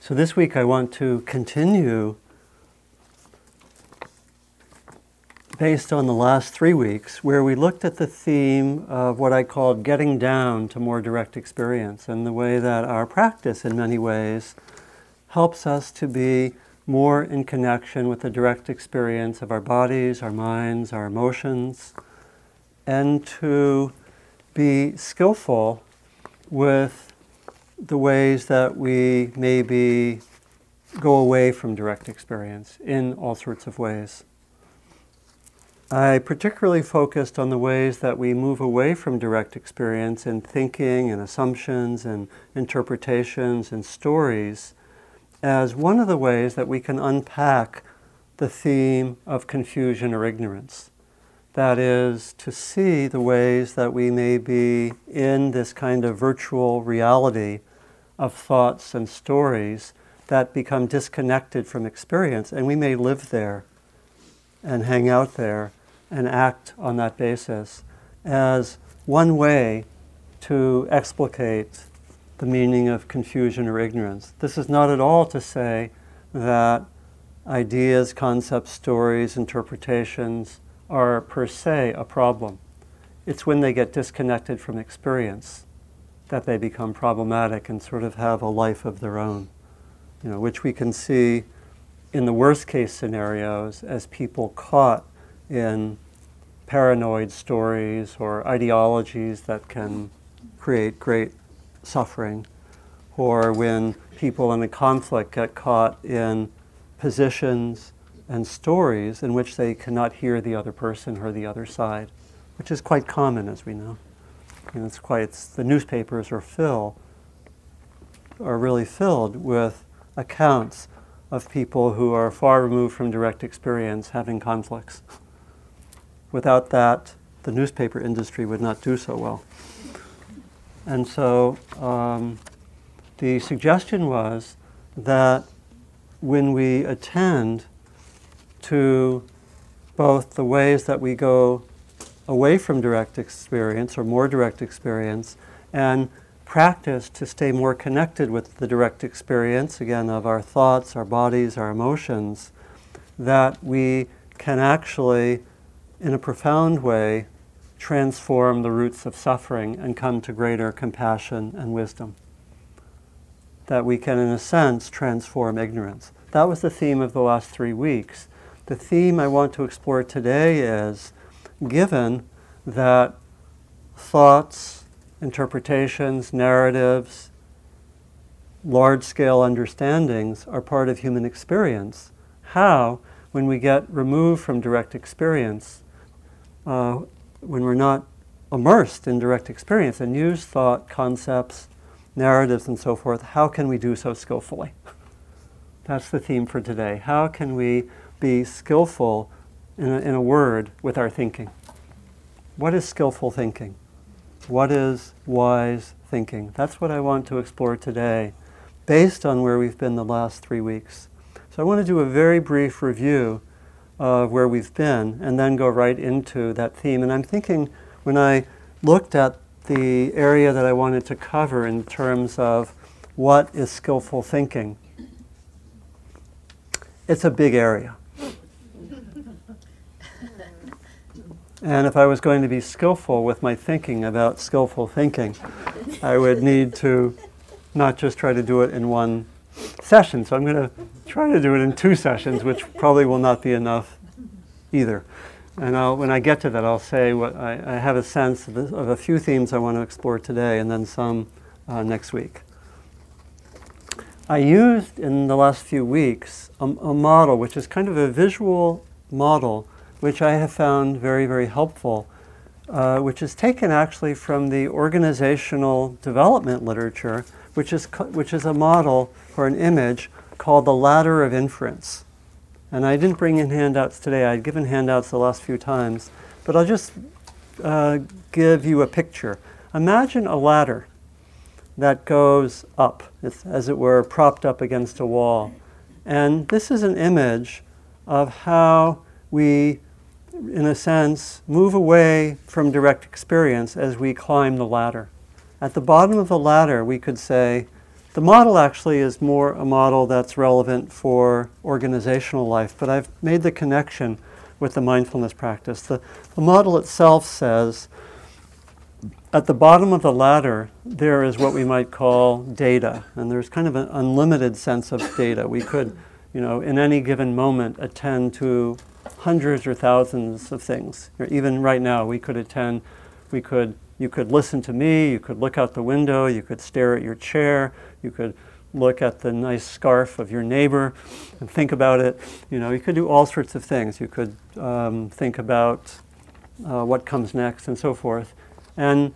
So this week I want to continue based on the last three weeks, where we looked at the theme of what I called getting down to more direct experience and the way that our practice, in many ways, helps us to be more in connection with the direct experience of our bodies, our minds, our emotions, and to be skillful with the ways that we maybe go away from direct experience in all sorts of ways. I particularly focused on the ways that we move away from direct experience in thinking and assumptions and interpretations and stories as one of the ways that we can unpack the theme of confusion or ignorance. That is, to see the ways that we may be in this kind of virtual reality of thoughts and stories that become disconnected from experience, and we may live there and hang out there and act on that basis as one way to explicate the meaning of confusion or ignorance. This is not at all to say that ideas, concepts, stories, interpretations are per se a problem. It's when they get disconnected from experience that they become problematic and sort of have a life of their own, you know, which we can see in the worst case scenarios as people caught in paranoid stories or ideologies that can create great suffering, or when people in a conflict get caught in positions and stories in which they cannot hear the other person or the other side, which is quite common, as we know. And it's quite it's, the newspapers are fill are really filled with accounts of people who are far removed from direct experience having conflicts. Without that, the newspaper industry would not do so well. And so um, the suggestion was that when we attend to both the ways that we go away from direct experience or more direct experience and practice to stay more connected with the direct experience, again, of our thoughts, our bodies, our emotions, that we can actually in a profound way, transform the roots of suffering and come to greater compassion and wisdom. That we can, in a sense, transform ignorance. That was the theme of the last three weeks. The theme I want to explore today is given that thoughts, interpretations, narratives, large scale understandings are part of human experience, how, when we get removed from direct experience, uh, when we're not immersed in direct experience and use thought, concepts, narratives, and so forth, how can we do so skillfully? That's the theme for today. How can we be skillful, in a, in a word, with our thinking? What is skillful thinking? What is wise thinking? That's what I want to explore today, based on where we've been the last three weeks. So I want to do a very brief review of where we've been and then go right into that theme. And I'm thinking when I looked at the area that I wanted to cover in terms of what is skillful thinking, it's a big area. And if I was going to be skillful with my thinking about skillful thinking, I would need to not just try to do it in one session. So I'm going to try to do it in two sessions, which probably will not be enough either. And I'll, when I get to that, I'll say what I, I have a sense of, of, a few themes I want to explore today and then some uh, next week. I used in the last few weeks a, a model which is kind of a visual model which I have found very, very helpful, uh, which is taken actually from the organizational development literature, which is, which is a model for an image called the ladder of inference. And I didn't bring in handouts today. I'd given handouts the last few times. But I'll just uh, give you a picture. Imagine a ladder that goes up, it's, as it were, propped up against a wall. And this is an image of how we, in a sense, move away from direct experience as we climb the ladder. At the bottom of the ladder, we could say, the model actually is more a model that's relevant for organizational life, but I've made the connection with the mindfulness practice. The, the model itself says at the bottom of the ladder, there is what we might call data, and there's kind of an unlimited sense of data. We could, you know, in any given moment, attend to hundreds or thousands of things. Even right now, we could attend, we could, you could listen to me, you could look out the window, you could stare at your chair, you could look at the nice scarf of your neighbor and think about it. You know, you could do all sorts of things. You could um, think about uh, what comes next and so forth. And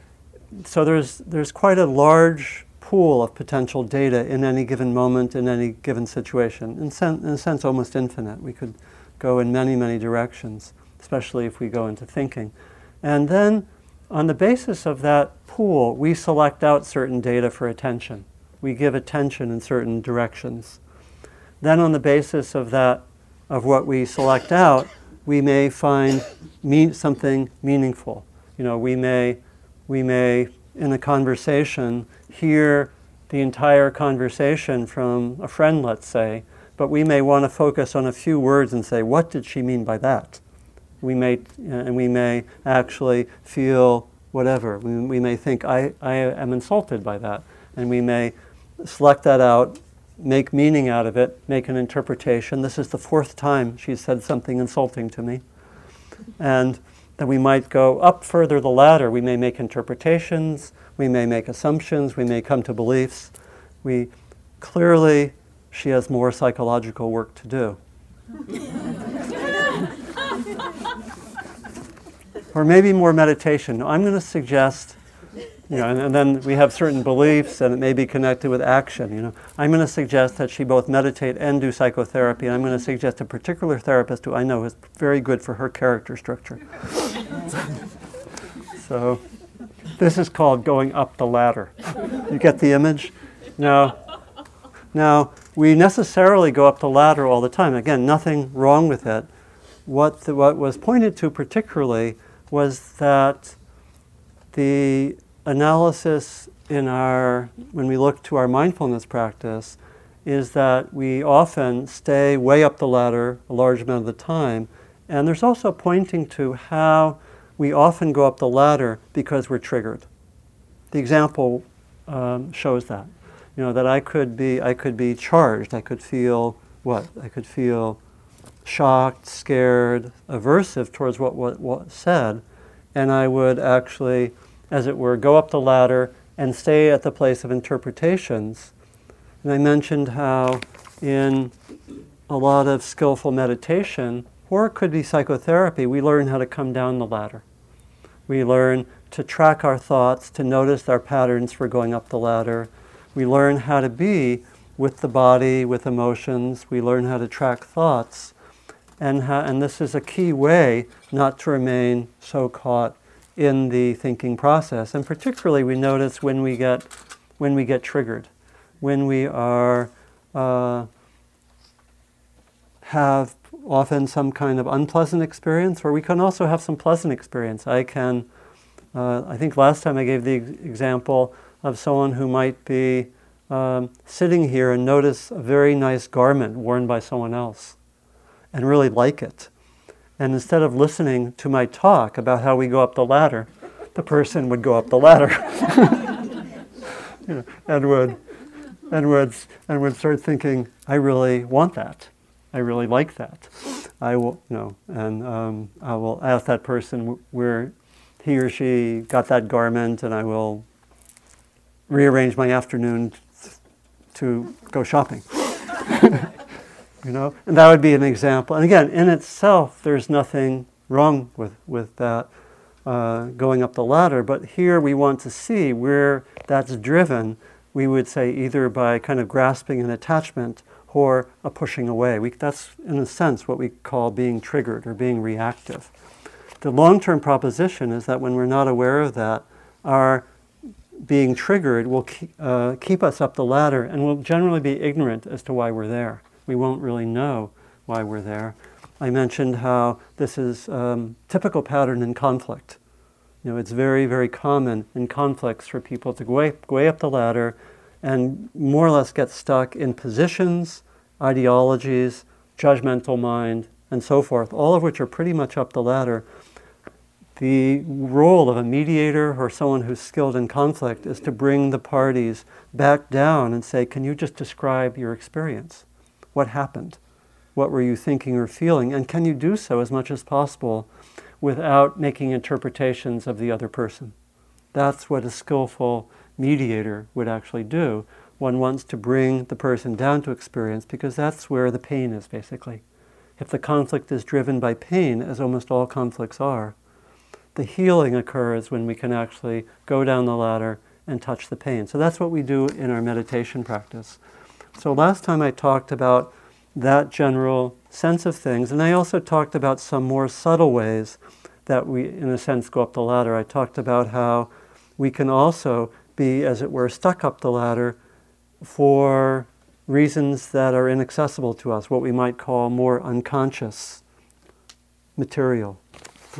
so there's, there's quite a large pool of potential data in any given moment, in any given situation. In, sen- in a sense, almost infinite. We could go in many, many directions, especially if we go into thinking. And then, on the basis of that pool, we select out certain data for attention. We give attention in certain directions. Then, on the basis of that, of what we select out, we may find mean, something meaningful. You know, we may we may, in a conversation, hear the entire conversation from a friend, let's say, but we may want to focus on a few words and say, what did she mean by that? We may, uh, and we may actually feel whatever. We, we may think, I, I am insulted by that. And we may select that out, make meaning out of it, make an interpretation. This is the fourth time she said something insulting to me. And then we might go up further the ladder. We may make interpretations, we may make assumptions, we may come to beliefs. We clearly, she has more psychological work to do. or maybe more meditation. I'm going to suggest you know, and, and, then we have certain beliefs, and it may be connected with action. You know, I'm going to suggest that she both meditate and do psychotherapy. And I'm going to suggest a particular therapist who I know is very good for her character structure. so, this is called going up the ladder. You get the image? Now, now we necessarily go up the ladder all the time. Again, nothing wrong with it. What the, what was pointed to particularly was that the analysis in our, when we look to our mindfulness practice, is that we often stay way up the ladder a large amount of the time. And there's also pointing to how we often go up the ladder because we're triggered. The example um, shows that. You know, that I could be, I could be charged. I could feel what? I could feel shocked, scared, aversive towards what was said, and I would actually as it were, go up the ladder and stay at the place of interpretations. And I mentioned how in a lot of skillful meditation, or it could be psychotherapy, we learn how to come down the ladder. We learn to track our thoughts, to notice our patterns for going up the ladder. We learn how to be with the body, with emotions. We learn how to track thoughts. And, and this is a key way not to remain so caught in the thinking process. And particularly, we notice when we get, when we get triggered, when we are, uh, have often some kind of unpleasant experience, or we can also have some pleasant experience. I can, uh, I think last time I gave the example of someone who might be um, sitting here and notice a very nice garment worn by someone else and really like it. And instead of listening to my talk about how we go up the ladder, the person would go up the ladder you know, and, would, and, would, and would start thinking, I really want that. I really like that. I will, you know, and um, I will ask that person where he or she got that garment, and I will rearrange my afternoon to go shopping. you know, and that would be an example. And again, in itself, there's nothing wrong with with that uh, going up the ladder. But here we want to see where that's driven. We would say either by kind of grasping an attachment or a pushing away. We, that's in a sense what we call being triggered or being reactive. The long-term proposition is that when we're not aware of that, our being triggered will keep, uh, keep us up the ladder and we'll generally be ignorant as to why we're there we won't really know why we're there. I mentioned how this is um, typical pattern in conflict. You know, it's very, very common in conflicts for people to go way, go way up the ladder and more or less get stuck in positions, ideologies, judgmental mind, and so forth, all of which are pretty much up the ladder. The role of a mediator or someone who's skilled in conflict is to bring the parties back down and say, Can you just describe your experience? What happened? What were you thinking or feeling? And can you do so as much as possible without making interpretations of the other person? That's what a skillful mediator would actually do. One wants to bring the person down to experience because that's where the pain is, basically. If the conflict is driven by pain, as almost all conflicts are, the healing occurs when we can actually go down the ladder and touch the pain. So that's what we do in our meditation practice. So last time I talked about that general sense of things, and I also talked about some more subtle ways that we, in a sense, go up the ladder. I talked about how we can also be, as it were, stuck up the ladder for reasons that are inaccessible to us, what we might call more unconscious material.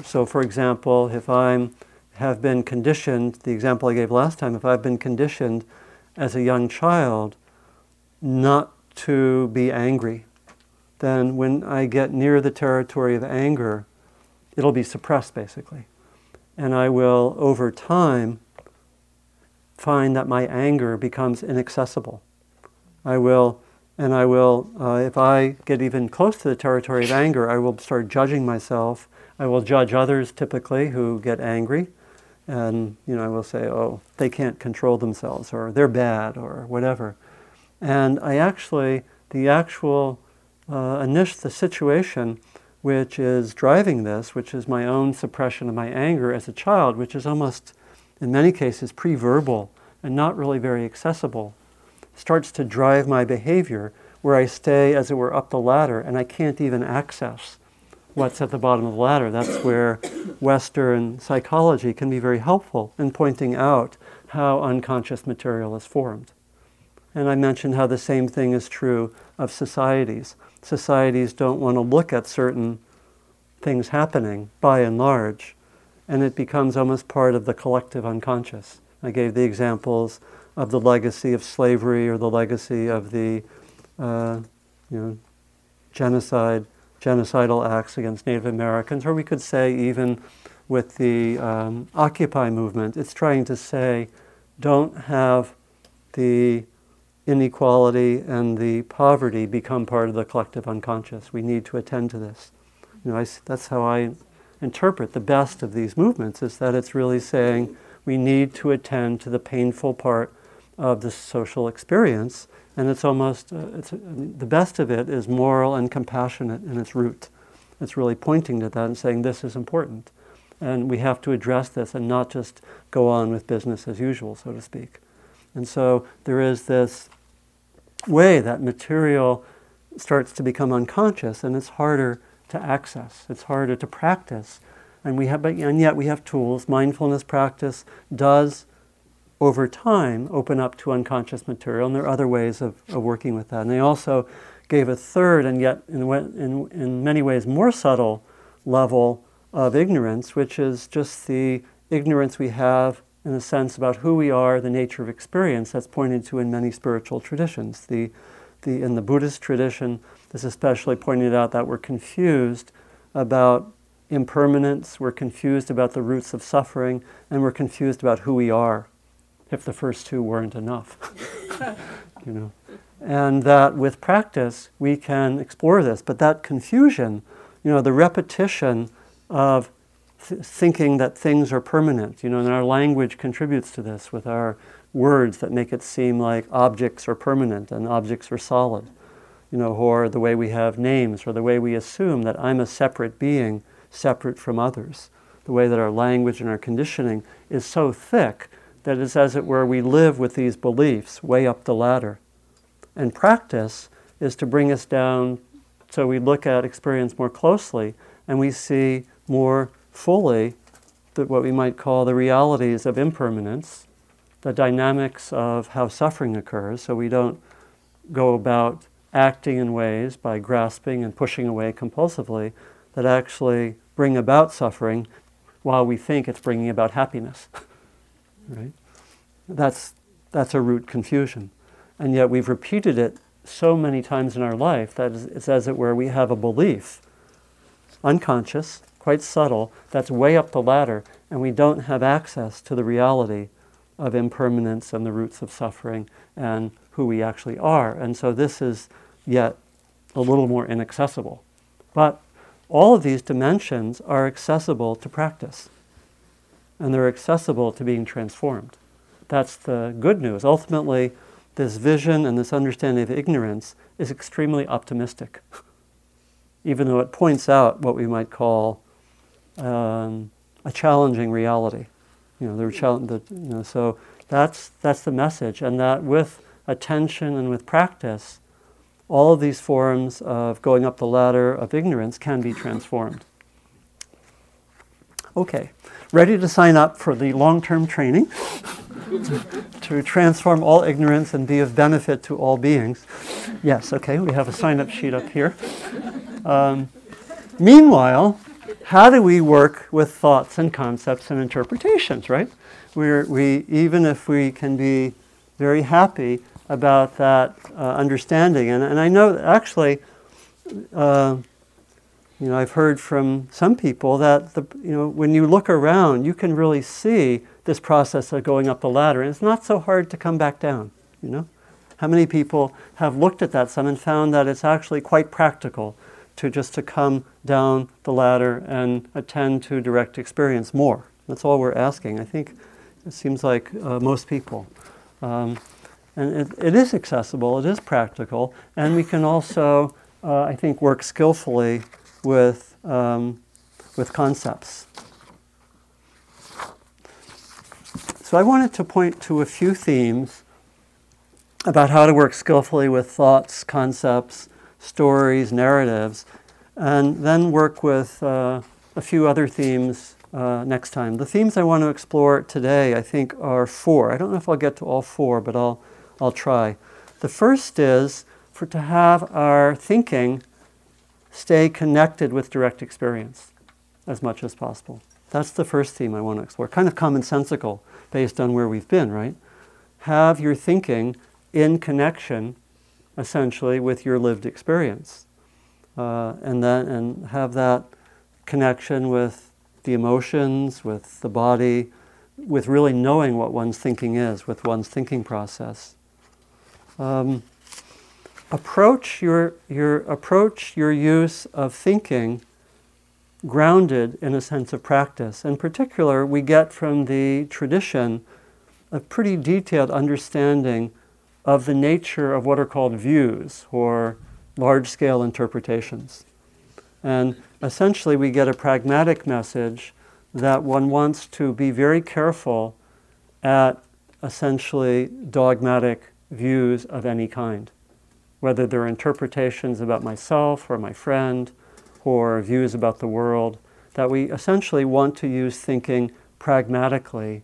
So, for example, if I have been conditioned, the example I gave last time, if I've been conditioned as a young child not to be angry, then when I get near the territory of anger, it'll be suppressed basically. And I will, over time, find that my anger becomes inaccessible. I will, and I will, uh, if I get even close to the territory of anger, I will start judging myself. I will judge others typically who get angry. And, you know, I will say, oh, they can't control themselves, or they're bad, or whatever. And I actually, the actual, uh, initial, the situation which is driving this, which is my own suppression of my anger as a child, which is almost in many cases pre-verbal and not really very accessible, starts to drive my behavior where I stay, as it were, up the ladder and I can't even access what's at the bottom of the ladder. That's where Western psychology can be very helpful in pointing out how unconscious material is formed. And I mentioned how the same thing is true of societies. Societies don't want to look at certain things happening by and large and it becomes almost part of the collective unconscious. I gave the examples of the legacy of slavery or the legacy of the uh, you know, genocide, genocidal acts against Native Americans, or we could say even with the um, Occupy movement, it's trying to say don't have the inequality and the poverty become part of the collective unconscious. We need to attend to this. You know, I, that's how I interpret the best of these movements is that it's really saying we need to attend to the painful part of this social experience, and it's almost uh, it's, uh, the best of it is moral and compassionate in its root. It's really pointing to that and saying this is important, and we have to address this and not just go on with business as usual, so to speak. And so there is this way that material starts to become unconscious, and it's harder to access. It's harder to practice. And, we have, but, and yet we have tools. Mindfulness practice does, over time, open up to unconscious material, and there are other ways of, of working with that. And they also gave a third, and yet in, in, in many ways more subtle level of ignorance, which is just the ignorance we have in a sense about who we are, the nature of experience, that's pointed to in many spiritual traditions. The, the, in the Buddhist tradition, this especially pointed out that we're confused about impermanence, we're confused about the roots of suffering, and we're confused about who we are, if the first two weren't enough. you know. And that with practice we can explore this, but that confusion, you know, the repetition of th- thinking that things are permanent, you know, and our language contributes to this with our words that make it seem like objects are permanent and objects are solid you know, or the way we have names, or the way we assume that I'm a separate being, separate from others. The way that our language and our conditioning is so thick that it's as it were we live with these beliefs way up the ladder. And practice is to bring us down so we look at experience more closely and we see more fully the, what we might call the realities of impermanence, the dynamics of how suffering occurs, so we don't go about acting in ways by grasping and pushing away compulsively that actually bring about suffering while we think it's bringing about happiness. right? That's, that's a root confusion. and yet we've repeated it so many times in our life that it's as it were we have a belief, unconscious, quite subtle, that's way up the ladder, and we don't have access to the reality of impermanence and the roots of suffering and who we actually are. And so this is yet a little more inaccessible. But all of these dimensions are accessible to practice, and they're accessible to being transformed. That's the good news. Ultimately, this vision and this understanding of ignorance is extremely optimistic, even though it points out what we might call um, a challenging reality. You know, the, you know, so that's, that's the message, and that with attention and with practice, all of these forms of going up the ladder of ignorance can be transformed. Okay, ready to sign up for the long term training to transform all ignorance and be of benefit to all beings? Yes, okay, we have a sign up sheet up here. Um, meanwhile, how do we work with thoughts and concepts and interpretations, right? We're, we, even if we can be very happy about that uh, understanding, and, and I know actually, uh, you know, I've heard from some people that the, you know, when you look around, you can really see this process of going up the ladder, and it's not so hard to come back down. You know, how many people have looked at that some and found that it's actually quite practical to just to come down the ladder and attend to direct experience more. That's all we're asking. I think it seems like uh, most people. Um, and it, it is accessible, it is practical, and we can also, uh, I think, work skillfully with, um, with concepts. So I wanted to point to a few themes about how to work skillfully with thoughts, concepts, stories, narratives, and then work with uh, a few other themes uh, next time. The themes I want to explore today, I think, are four. I don't know if I'll get to all four, but I'll, I'll try. The first is for to have our thinking stay connected with direct experience as much as possible. That's the first theme I want to explore. Kind of commonsensical based on where we've been, right? Have your thinking in connection essentially with your lived experience. Uh, and then and have that connection with the emotions, with the body, with really knowing what one's thinking is, with one's thinking process. Um, approach your, your approach your use of thinking grounded in a sense of practice. In particular, we get from the tradition a pretty detailed understanding of the nature of what are called views or large scale interpretations. And essentially, we get a pragmatic message that one wants to be very careful at essentially dogmatic views of any kind, whether they're interpretations about myself or my friend or views about the world, that we essentially want to use thinking pragmatically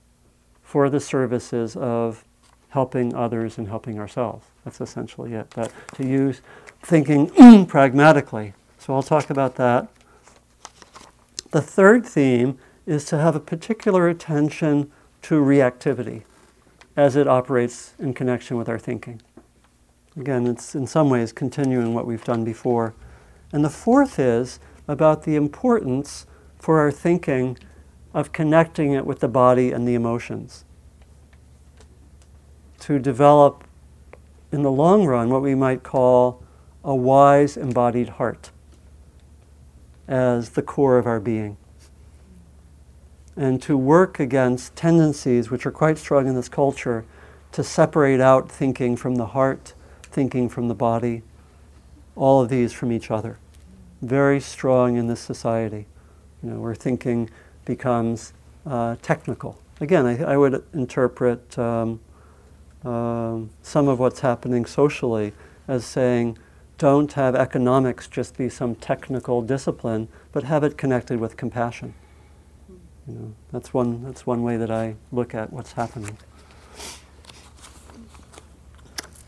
for the services of helping others and helping ourselves. That's essentially it. That to use thinking pragmatically. So I'll talk about that. The third theme is to have a particular attention to reactivity as it operates in connection with our thinking. Again, it's in some ways continuing what we've done before. And the fourth is about the importance for our thinking of connecting it with the body and the emotions to develop, in the long run, what we might call a wise embodied heart as the core of our being. And to work against tendencies which are quite strong in this culture to separate out thinking from the heart, thinking from the body, all of these from each other. Very strong in this society, you know, where thinking becomes uh, technical. Again, I, I would interpret um, um, some of what's happening socially as saying, don't have economics just be some technical discipline, but have it connected with compassion. You know, that's one, that's one way that I look at what's happening.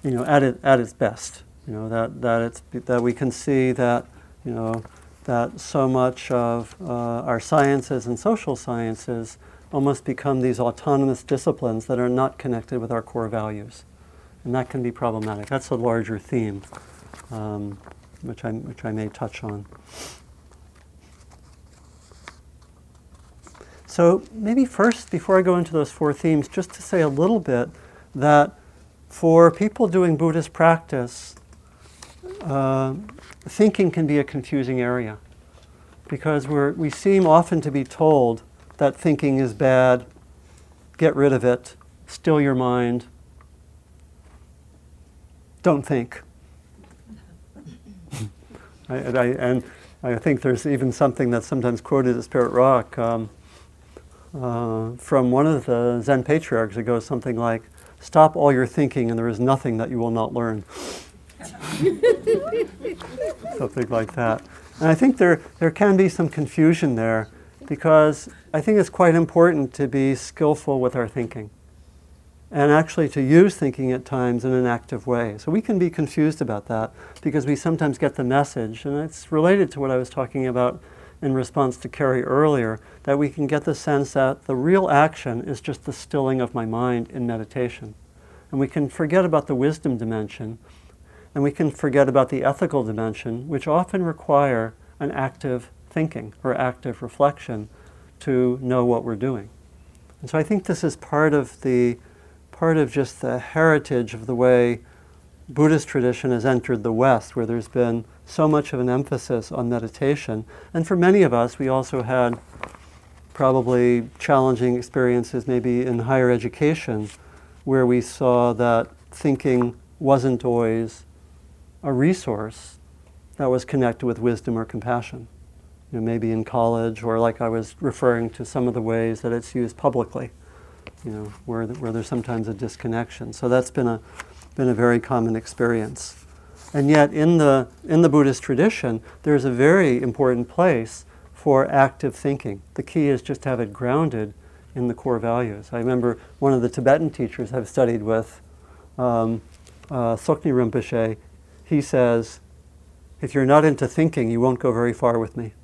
You know, at, it, at its best. You know, that, that, it's, that we can see that, you know, that so much of uh, our sciences and social sciences almost become these autonomous disciplines that are not connected with our core values. And that can be problematic. That's a larger theme, um, which, I, which I may touch on. So, maybe first, before I go into those four themes, just to say a little bit that for people doing Buddhist practice, uh, thinking can be a confusing area because we're, we seem often to be told that thinking is bad, get rid of it, still your mind, don't think. I, and, I, and, I, think there's even something that's sometimes quoted at Spirit Rock um, uh, from one of the Zen patriarchs. It goes something like, Stop all your thinking, and there is nothing that you will not learn. something like that. And I think there, there can be some confusion there because I think it's quite important to be skillful with our thinking and actually to use thinking at times in an active way. So we can be confused about that because we sometimes get the message, and it's related to what I was talking about in response to Carrie earlier, that we can get the sense that the real action is just the stilling of my mind in meditation. And we can forget about the wisdom dimension, and we can forget about the ethical dimension, which often require an active thinking or active reflection to know what we're doing. And so I think this is part of the part of just the heritage of the way Buddhist tradition has entered the West, where there's been so much of an emphasis on meditation. And for many of us, we also had probably challenging experiences, maybe in higher education, where we saw that thinking wasn't always a resource that was connected with wisdom or compassion. You know, maybe in college, or like I was referring to some of the ways that it's used publicly you know, where, where there's sometimes a disconnection. So that's been a, been a very common experience. And yet, in the, in the Buddhist tradition, there's a very important place for active thinking. The key is just to have it grounded in the core values. I remember one of the Tibetan teachers I've studied with, um, uh, Tsoknyi Rinpoche, he says, if you're not into thinking, you won't go very far with me.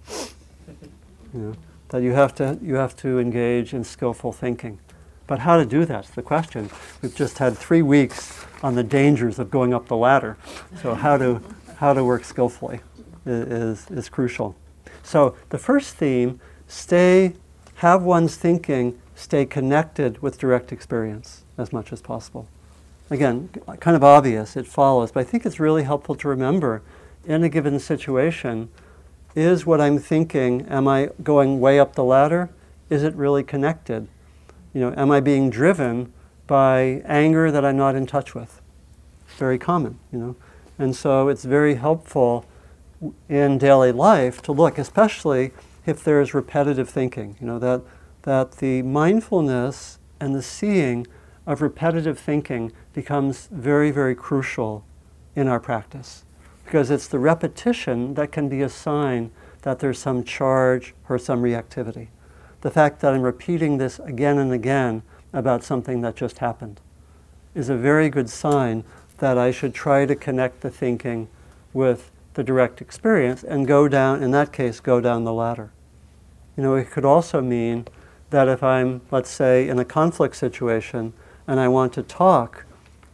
You know, that you have, to, you have to engage in skillful thinking. But how to do that's the question. We've just had three weeks on the dangers of going up the ladder. So how to, how to work skillfully is, is crucial. So the first theme, stay, have one's thinking stay connected with direct experience as much as possible. Again, kind of obvious, it follows, but I think it's really helpful to remember in a given situation, is what I'm thinking, am I going way up the ladder? Is it really connected? You know, am I being driven by anger that I'm not in touch with? Very common, you know. And so it's very helpful in daily life to look, especially if there's repetitive thinking, you know, that, that the mindfulness and the seeing of repetitive thinking becomes very, very crucial in our practice. Because it's the repetition that can be a sign that there's some charge or some reactivity the fact that I'm repeating this again and again about something that just happened is a very good sign that I should try to connect the thinking with the direct experience and go down, in that case, go down the ladder. You know, it could also mean that if I'm, let's say, in a conflict situation and I want to talk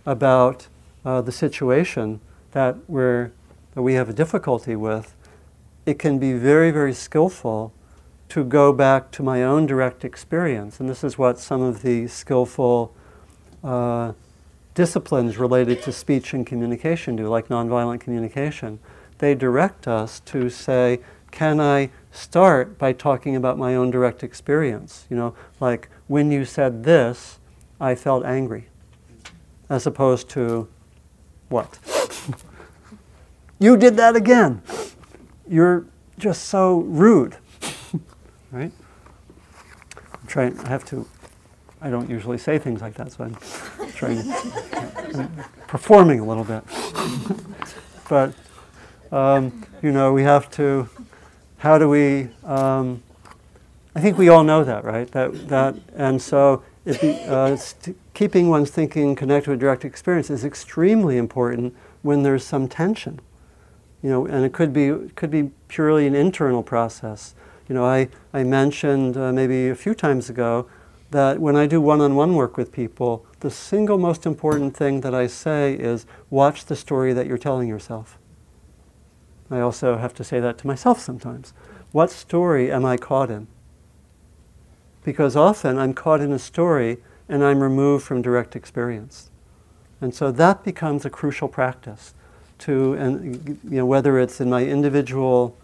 about uh, the situation that, we're, that we have a difficulty with, it can be very, very skillful to go back to my own direct experience. And this is what some of the skillful uh, disciplines related to speech and communication do, like nonviolent communication. They direct us to say, can I start by talking about my own direct experience? You know, like when you said this, I felt angry, as opposed to what? you did that again. You're just so rude right? I'm trying, I have to, I don't usually say things like that, so I'm trying, I'm performing a little bit. but, um, you know, we have to, how do we, um, I think we all know that, right? That, that, and so it uh, st- keeping one's thinking connected with direct experience is extremely important when there's some tension. You know, and it could be, it could be purely an internal process. You know, I, I mentioned uh, maybe a few times ago that when I do one on one work with people, the single most important thing that I say is watch the story that you're telling yourself. I also have to say that to myself sometimes. What story am I caught in? Because often I'm caught in a story and I'm removed from direct experience. And so that becomes a crucial practice to, and you know, whether it's in my individual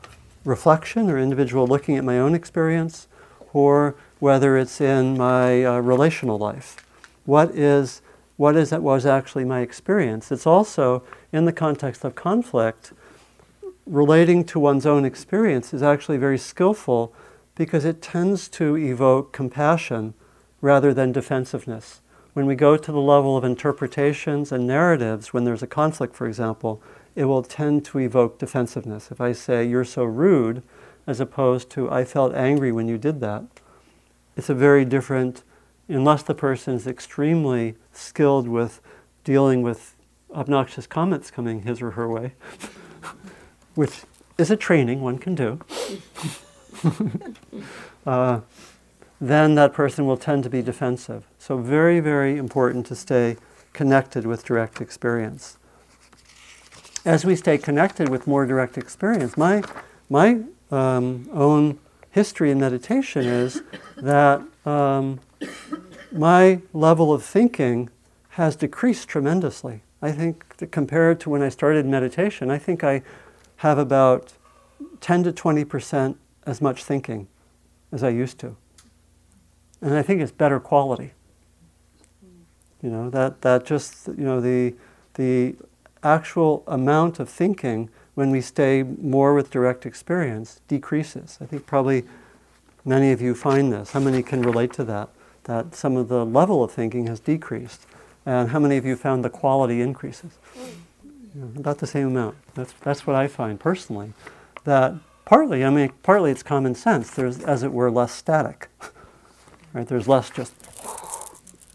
reflection or individual looking at my own experience, or whether it's in my uh, relational life. What is what is that was actually my experience? It's also in the context of conflict, relating to one's own experience is actually very skillful because it tends to evoke compassion rather than defensiveness. When we go to the level of interpretations and narratives, when there's a conflict, for example, it will tend to evoke defensiveness. If I say, You're so rude, as opposed to, I felt angry when you did that, it's a very different, unless the person is extremely skilled with dealing with obnoxious comments coming his or her way, which is a training one can do. uh, then that person will tend to be defensive. So, very, very important to stay connected with direct experience. As we stay connected with more direct experience, my, my um, own history in meditation is that um, my level of thinking has decreased tremendously. I think, compared to when I started meditation, I think I have about 10 to 20 percent as much thinking as I used to and I think it's better quality. You know that that just you know the the actual amount of thinking when we stay more with direct experience decreases. I think probably many of you find this. How many can relate to that? That some of the level of thinking has decreased, and how many of you found the quality increases? Know, about the same amount. That's that's what I find personally. That partly, I mean, partly it's common sense. There's, as it were, less static. Right? There's less just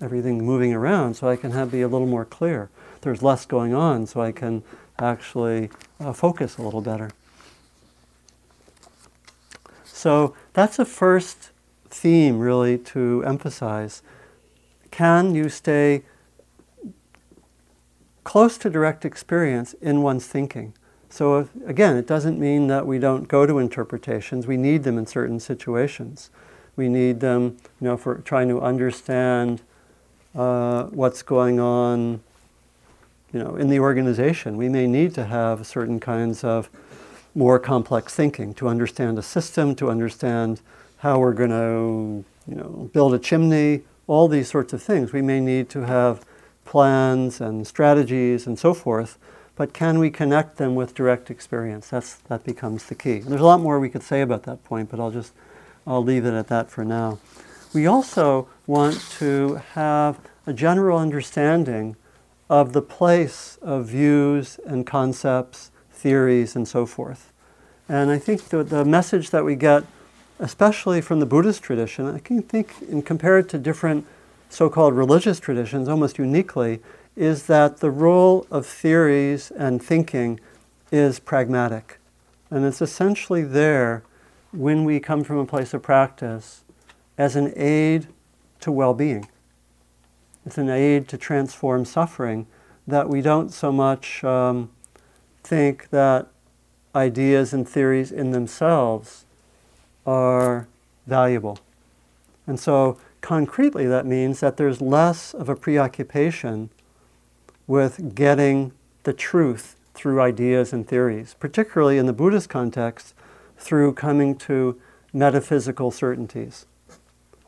everything moving around, so I can have, be a little more clear. There's less going on, so I can actually uh, focus a little better. So that's a first theme, really, to emphasize. Can you stay close to direct experience in one's thinking? So, if, again, it doesn't mean that we don't go to interpretations. We need them in certain situations. We need them, you know, for trying to understand uh, what's going on, you know, in the organization. We may need to have certain kinds of more complex thinking to understand a system, to understand how we're going to, you know, build a chimney, all these sorts of things. We may need to have plans and strategies and so forth, but can we connect them with direct experience? That's, that becomes the key. And there's a lot more we could say about that point, but I'll just I'll leave it at that for now. We also want to have a general understanding of the place of views and concepts, theories, and so forth. And I think the, the message that we get, especially from the Buddhist tradition, I can think and compare it to different so called religious traditions almost uniquely, is that the role of theories and thinking is pragmatic. And it's essentially there when we come from a place of practice as an aid to well being. It's an aid to transform suffering that we don't so much um, think that ideas and theories in themselves are valuable. And so, concretely, that means that there's less of a preoccupation with getting the truth through ideas and theories, particularly in the Buddhist context through coming to metaphysical certainties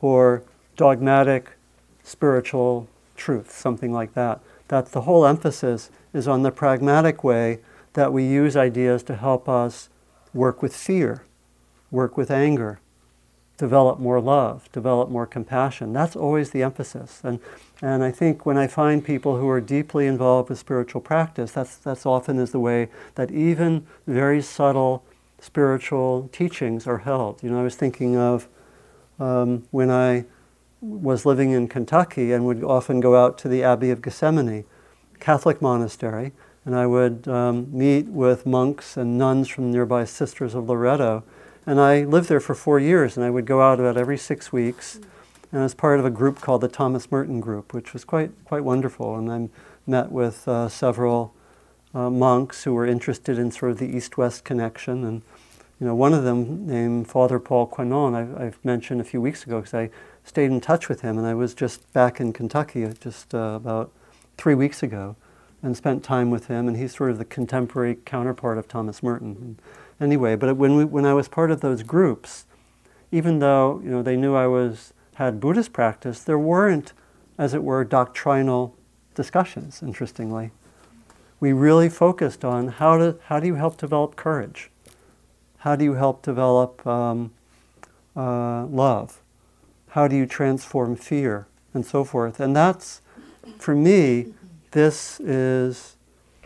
or dogmatic spiritual truth, something like that. That the whole emphasis is on the pragmatic way that we use ideas to help us work with fear, work with anger, develop more love, develop more compassion. That's always the emphasis. And, and I think when I find people who are deeply involved with spiritual practice, that's, that's often is the way that even very subtle spiritual teachings are held. You know, I was thinking of um, when I was living in Kentucky and would often go out to the Abbey of Gethsemani, Catholic monastery, and I would um, meet with monks and nuns from nearby Sisters of Loretto. And I lived there for four years, and I would go out about every six weeks and I was part of a group called the Thomas Merton Group, which was quite, quite wonderful. And I met with uh, several uh, monks who were interested in sort of the east-west connection. And you know, one of them, named Father Paul Quenon, I've, I've mentioned a few weeks ago because I stayed in touch with him, and I was just back in Kentucky just uh, about three weeks ago, and spent time with him. And he's sort of the contemporary counterpart of Thomas Merton. And anyway, but when we, when I was part of those groups, even though you know they knew I was had Buddhist practice, there weren't, as it were, doctrinal discussions. Interestingly, we really focused on how to how do you help develop courage, how do you help develop um, uh, love, how do you transform fear, and so forth. And that's, for me, this is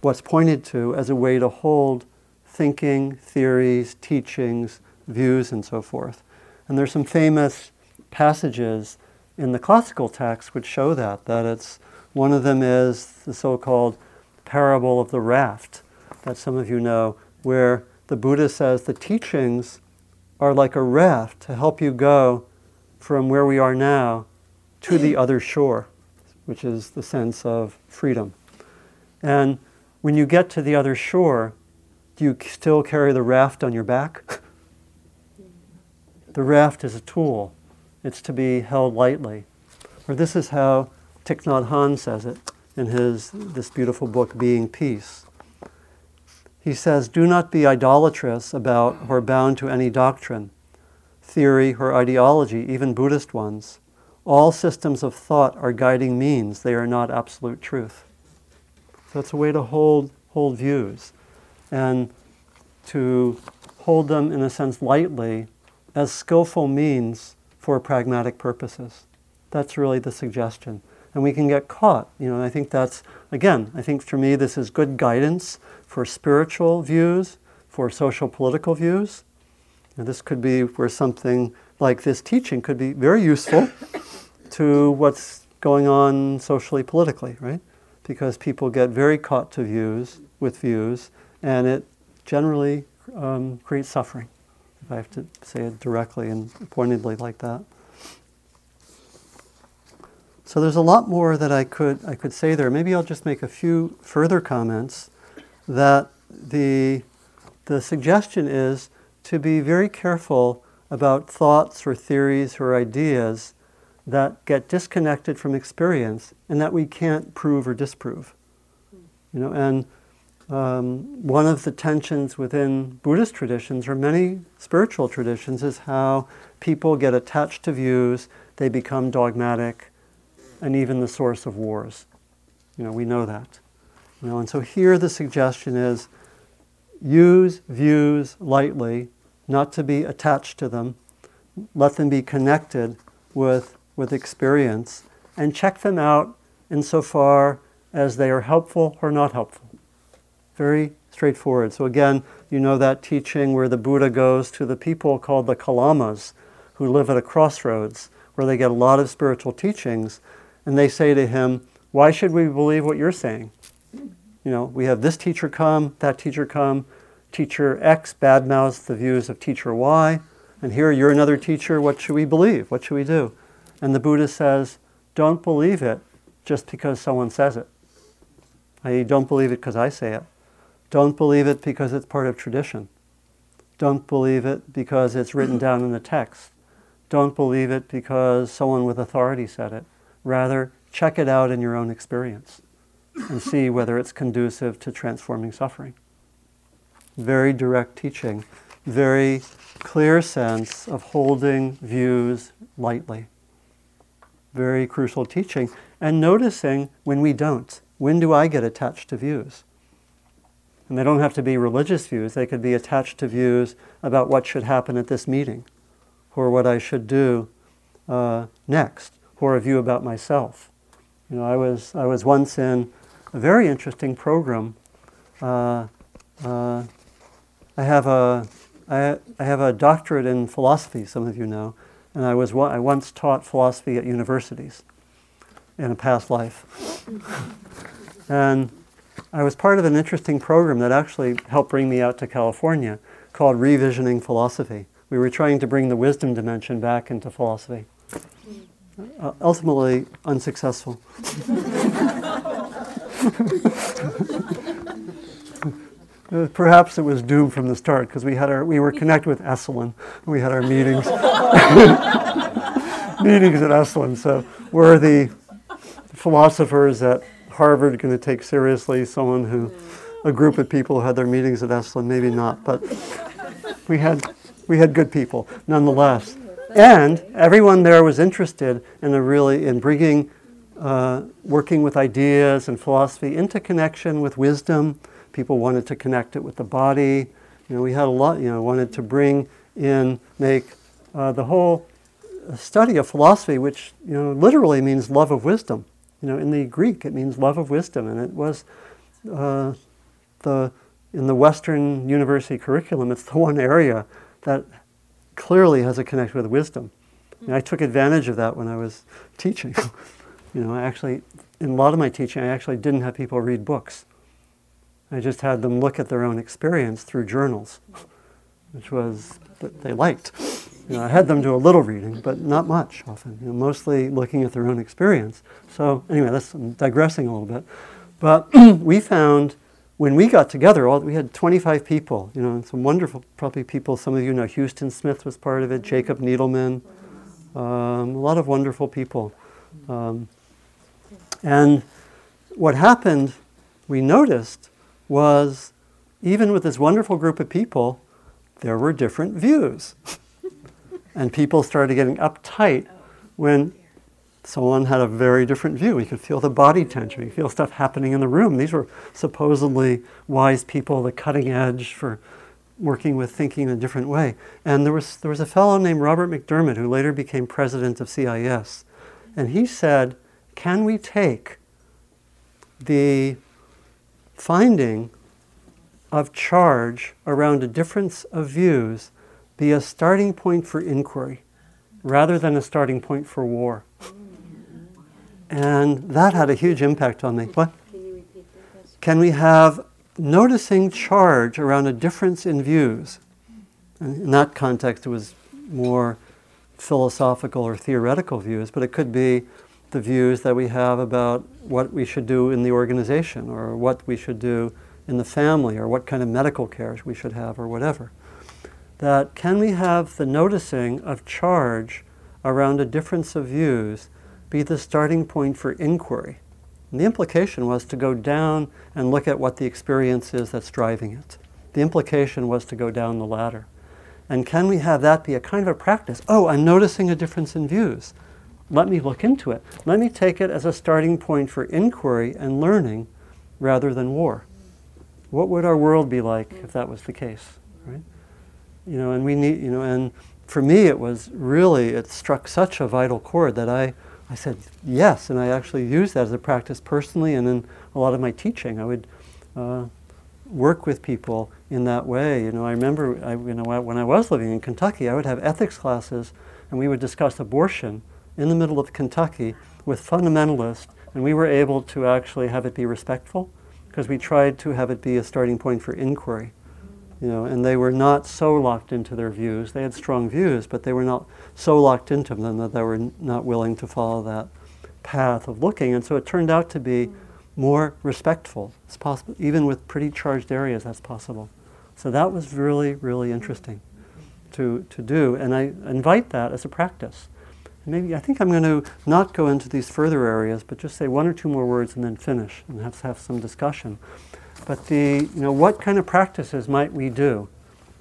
what's pointed to as a way to hold thinking, theories, teachings, views, and so forth. And there's some famous passages in the classical text which show that. That it's one of them is the so-called parable of the raft that some of you know, where the Buddha says the teachings are like a raft to help you go from where we are now to the other shore, which is the sense of freedom. And when you get to the other shore, do you still carry the raft on your back? the raft is a tool it's to be held lightly. Or this is how Thich Nhat Hanh says it in his this beautiful book, Being Peace. He says, Do not be idolatrous about or bound to any doctrine, theory, or ideology, even Buddhist ones. All systems of thought are guiding means, they are not absolute truth. So it's a way to hold, hold views and to hold them, in a sense, lightly as skillful means for pragmatic purposes. That's really the suggestion. And we can get caught. You know, I think that's, again, I think for me this is good guidance for spiritual views, for social political views. And this could be where something like this teaching could be very useful to what's going on socially, politically, right? Because people get very caught to views, with views, and it generally um, creates suffering. If I have to say it directly and pointedly like that. So there's a lot more that I could I could say there. Maybe I'll just make a few further comments that the the suggestion is to be very careful about thoughts or theories or ideas that get disconnected from experience and that we can't prove or disprove. You know, and um, one of the tensions within Buddhist traditions or many spiritual traditions is how people get attached to views, they become dogmatic, and even the source of wars. You know, we know that. You know, and so here the suggestion is use views lightly, not to be attached to them, let them be connected with, with experience, and check them out insofar as they are helpful or not helpful. Very straightforward. So, again, you know that teaching where the Buddha goes to the people called the Kalamas, who live at a crossroads, where they get a lot of spiritual teachings, and they say to him, Why should we believe what you're saying? You know, we have this teacher come, that teacher come, teacher X badmouths the views of teacher Y, and here you're another teacher, what should we believe? What should we do? And the Buddha says, Don't believe it just because someone says it. I don't believe it because I say it. Don't believe it because it's part of tradition. Don't believe it because it's written down in the text. Don't believe it because someone with authority said it. Rather, check it out in your own experience and see whether it's conducive to transforming suffering. Very direct teaching, very clear sense of holding views lightly. Very crucial teaching. And noticing when we don't. When do I get attached to views? And they don't have to be religious views, they could be attached to views about what should happen at this meeting, or what I should do uh, next, or a view about myself. You know, I was, I was once in a very interesting program. Uh, uh, I, have a, I, I have a doctorate in philosophy, some of you know, and I, was, I once taught philosophy at universities in a past life. and I was part of an interesting program that actually helped bring me out to California called Revisioning Philosophy. We were trying to bring the wisdom dimension back into philosophy. uh, ultimately unsuccessful. Uh, perhaps it was doomed from the start because we had our we were connected with Esalen. We had our meetings meetings at Esalen. So were the philosophers at Harvard going to take seriously someone who a group of people who had their meetings at Esalen? Maybe not, but we had we had good people nonetheless. And everyone there was interested in a really in bringing uh, working with ideas and philosophy into connection with wisdom People wanted to connect it with the body. You know, we had a lot, you know, wanted to bring in, make uh, the whole study of philosophy, which, you know, literally means love of wisdom. You know, in the Greek, it means love of wisdom. And it was uh, the, in the Western university curriculum, it's the one area that clearly has a connection with wisdom. And I took advantage of that when I was teaching. you know, I actually, in a lot of my teaching, I actually didn't have people read books. I just had them look at their own experience through journals, which was that they liked. You know, I had them do a little reading, but not much often. You know, mostly looking at their own experience. So anyway, that's I'm digressing a little bit. But we found when we got together, all, we had 25 people. You know, some wonderful, probably people. Some of you know Huston Smith was part of it. Jacob Needleman, um, a lot of wonderful people. Um, and what happened, we noticed was even with this wonderful group of people, there were different views. and people started getting uptight when someone had a very different view. You could feel the body tension, you could feel stuff happening in the room. These were supposedly wise people, the cutting edge for working with thinking in a different way. And there was, there was a fellow named Robert McDermott who later became president of CIIS. And he said, Can we take the finding of charge around a difference of views be a starting point for inquiry rather than a starting point for war. And that had a huge impact on me. What? Can we have noticing charge around a difference in views? In that context, it was more philosophical or theoretical views, but it could be the views that we have about what we should do in the organization or what we should do in the family or what kind of medical care we should have or whatever. That can we have the noticing of charge around a difference of views be the starting point for inquiry? And the implication was to go down and look at what the experience is that's driving it. The implication was to go down the ladder. And can we have that be a kind of a practice? Oh, I'm noticing a difference in views. Let me look into it. Let me take it as a starting point for inquiry and learning rather than war. What would our world be like if that was the case, right? You know, and we need, you know, and for me it was really, it struck such a vital chord that I, I said yes, and I actually used that as a practice personally and in a lot of my teaching. I would uh, work with people in that way. You know, I remember, I, you know, when I was living in Kentucky, I would have ethics classes and we would discuss abortion in the middle of Kentucky with fundamentalists, and we were able to actually have it be respectful because we tried to have it be a starting point for inquiry. You know, and they were not so locked into their views. They had strong views, but they were not so locked into them that they were not willing to follow that path of looking. And so it turned out to be more respectful. It's possible, even with pretty charged areas, that's possible. So that was really, really interesting to, to do. And I invite that as a practice maybe I think I'm going to not go into these further areas, but just say one or two more words and then finish and have, have some discussion. But the, you know, what kind of practices might we do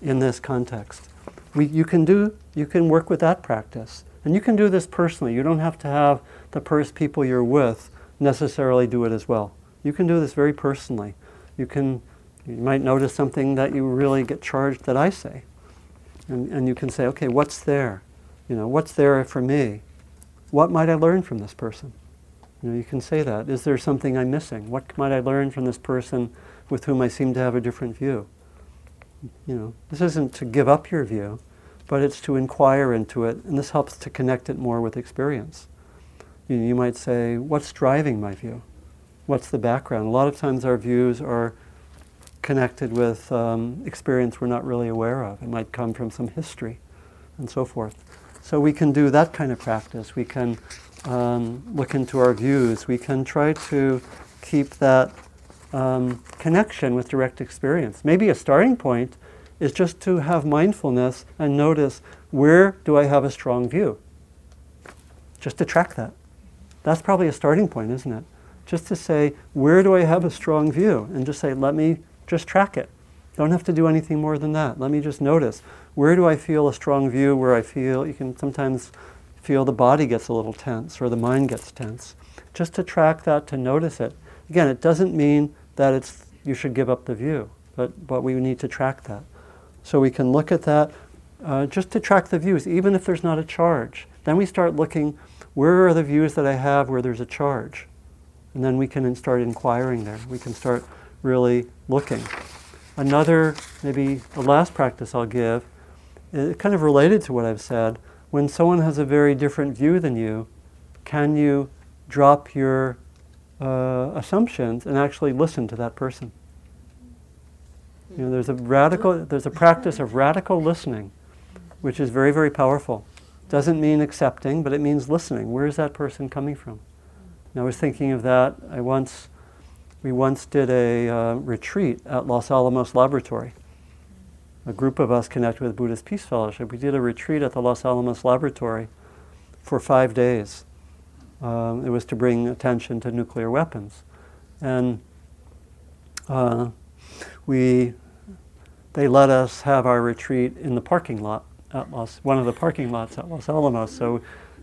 in this context? We, you can do, you can work with that practice, and you can do this personally. You don't have to have the pers- people you're with necessarily do it as well. You can do this very personally. You can, you might notice something that you really get charged that I say, and, and you can say, okay, what's there? You know, what's there for me? What might I learn from this person? You know, you can say that. Is there something I'm missing? What might I learn from this person with whom I seem to have a different view? You know, this isn't to give up your view, but it's to inquire into it, and this helps to connect it more with experience. You, know, you might say, what's driving my view? What's the background? A lot of times our views are connected with um, experience we're not really aware of. It might come from some history and so forth. So we can do that kind of practice. We can um, look into our views, we can try to keep that um, connection with direct experience. Maybe a starting point is just to have mindfulness and notice where do I have a strong view? Just to track that. That's probably a starting point, isn't it? Just to say, where do I have a strong view? And just say, let me just track it. Don't have to do anything more than that. Let me just notice where do I feel a strong view, where I feel, you can sometimes feel the body gets a little tense or the mind gets tense. Just to track that, to notice it. Again, it doesn't mean that it's, you should give up the view, but, but we need to track that. So we can look at that uh, just to track the views, even if there's not a charge. Then we start looking where are the views that I have where there's a charge? And then we can start inquiring there. We can start really looking. Another, maybe the last practice I'll give, kind of related to what I've said. When someone has a very different view than you, can you drop your uh, assumptions and actually listen to that person? You know, there's a radical, there's a practice of radical listening, which is very, very powerful. Doesn't mean accepting, but it means listening. Where is that person coming from? And I was thinking of that. I once, we once did a uh, retreat at Los Alamos Laboratory. A group of us connected with Buddhist Peace Fellowship. We did a retreat at the Los Alamos Laboratory for five days. Um, it was to bring attention to nuclear weapons. And uh, we, they let us have our retreat in the parking lot at Los, one of the parking lots at Los Alamos. So,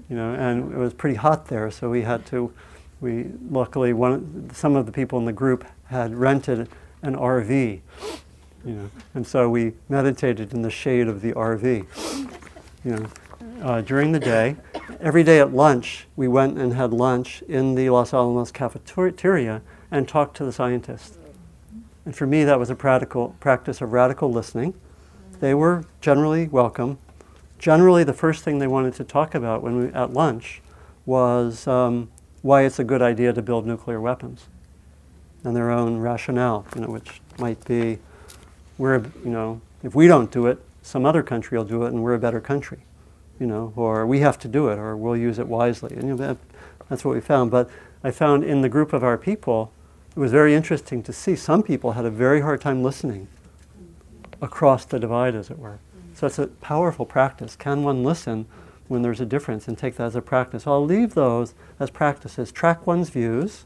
you know, and it was pretty hot there, so we had to, we luckily one, some of the people in the group had rented an RV, you know, and so we meditated in the shade of the RV, you know, uh, during the day. Every day at lunch, we went and had lunch in the Los Alamos cafeteria and talked to the scientists. And for me, that was a practical practice of radical listening. They were generally welcome. Generally, the first thing they wanted to talk about when we, at lunch was um, why it's a good idea to build nuclear weapons and their own rationale, you know, which might be, we're, you know, if we don't do it, some other country will do it and we're a better country you know, or we have to do it, or we'll use it wisely. And you know, that, that's what we found. But I found in the group of our people, it was very interesting to see some people had a very hard time listening across the divide, as it were. So it's a powerful practice. Can one listen when there's a difference and take that as a practice? So I'll leave those as practices. Track one's views,